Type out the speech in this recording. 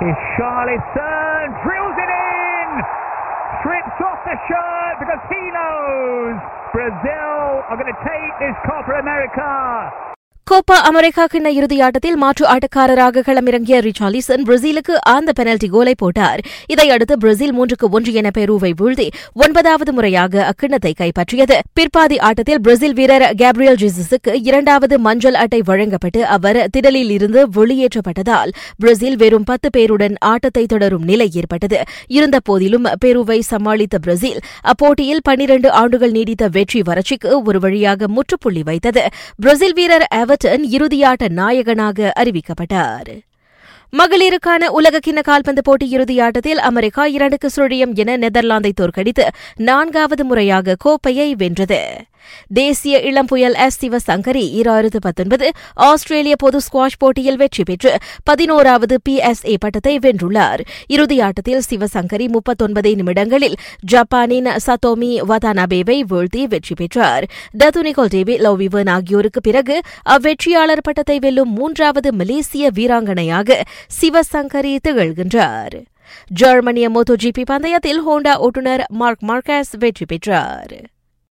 is Charlison, drills it in, strips off the shirt because he knows Brazil are going to take this Copa America. Copa America கிண்ண இறுதி மாற்று ஆட்டக்காரராக களமிறங்கிய Richarlison பிரேசிலுக்கு ஆந்த penalty கோலை போட்டார். இதையடுத்து பிரேசில் மூன்றுக்கு ஒன்று என பெருவை வீழ்த்தி ஒன்பதாவது முறையாக அக்கிண்ணத்தை கைப்பற்றியது. பிற்பாதி ஆட்டத்தில் பிரேசில் வீரர் கேப்ரியல் ஜீசஸுக்கு இரண்டாவது மஞ்சள் அட்டை வழங்கப்பட்டு அவர் திடலில் இருந்து வெளியேற்றப்பட்டதால் பிரேசில் வெறும் பத்து பேருடன் ஆட்டத்தை தொடரும் நிலை ஏற்பட்டது. இருந்தபோதிலும் பெருவை சமாளித்த பிரேசில் அப்போட்டியில் பனிரண்டு ஆண்டுகள் நீடித்த வெற்றி வறட்சிக்கு ஒரு வழியாக முற்றுப்புள்ளி வைத்தது. பிரேசில் வீரர் ஹட்டன் இறுதியாட்ட நாயகனாக அறிவிக்கப்பட்டார். மகளிருக்கான உலகக்கிண்ண கால்பந்து போட்டி இறுதியாட்டத்தில் அமெரிக்கா இரண்டுக்கு சுழியம் என நெதர்லாந்தை தோற்கடித்து நான்காவது முறையாக கோப்பையை வென்றது. தேசிய இளம் புயல் எஸ் சிவசங்கரி ஈராயிரத்து பத்தொன்பது ஆஸ்திரேலிய பொது ஸ்குவாஷ் போட்டியில் வெற்றி பெற்று பதினோராவது பி எஸ் ஏ பட்டத்தை வென்றுள்ளார். இறுதியாட்டத்தில் சிவசங்கரி முப்பத்தொன்பது நிமிடங்களில் ஜப்பானின் சத்தோமி வதானாபேவை வீழ்த்தி வெற்றி பெற்றார். டத்துனிகோல் டேவி லவ்விவன் ஆகியோருக்கு பிறகு அவ்வெற்றியாளர் பட்டத்தை வெல்லும் மூன்றாவது மலேசிய வீராங்கனையாக சிவசங்கரி திகழ்கின்றார். ஜெர்மனிய மோட்டோ ஜிபி பந்தயத்தில் ஹோண்டா ஓட்டுநர் மார்க் மார்கஸ் வெற்றி பெற்றார்.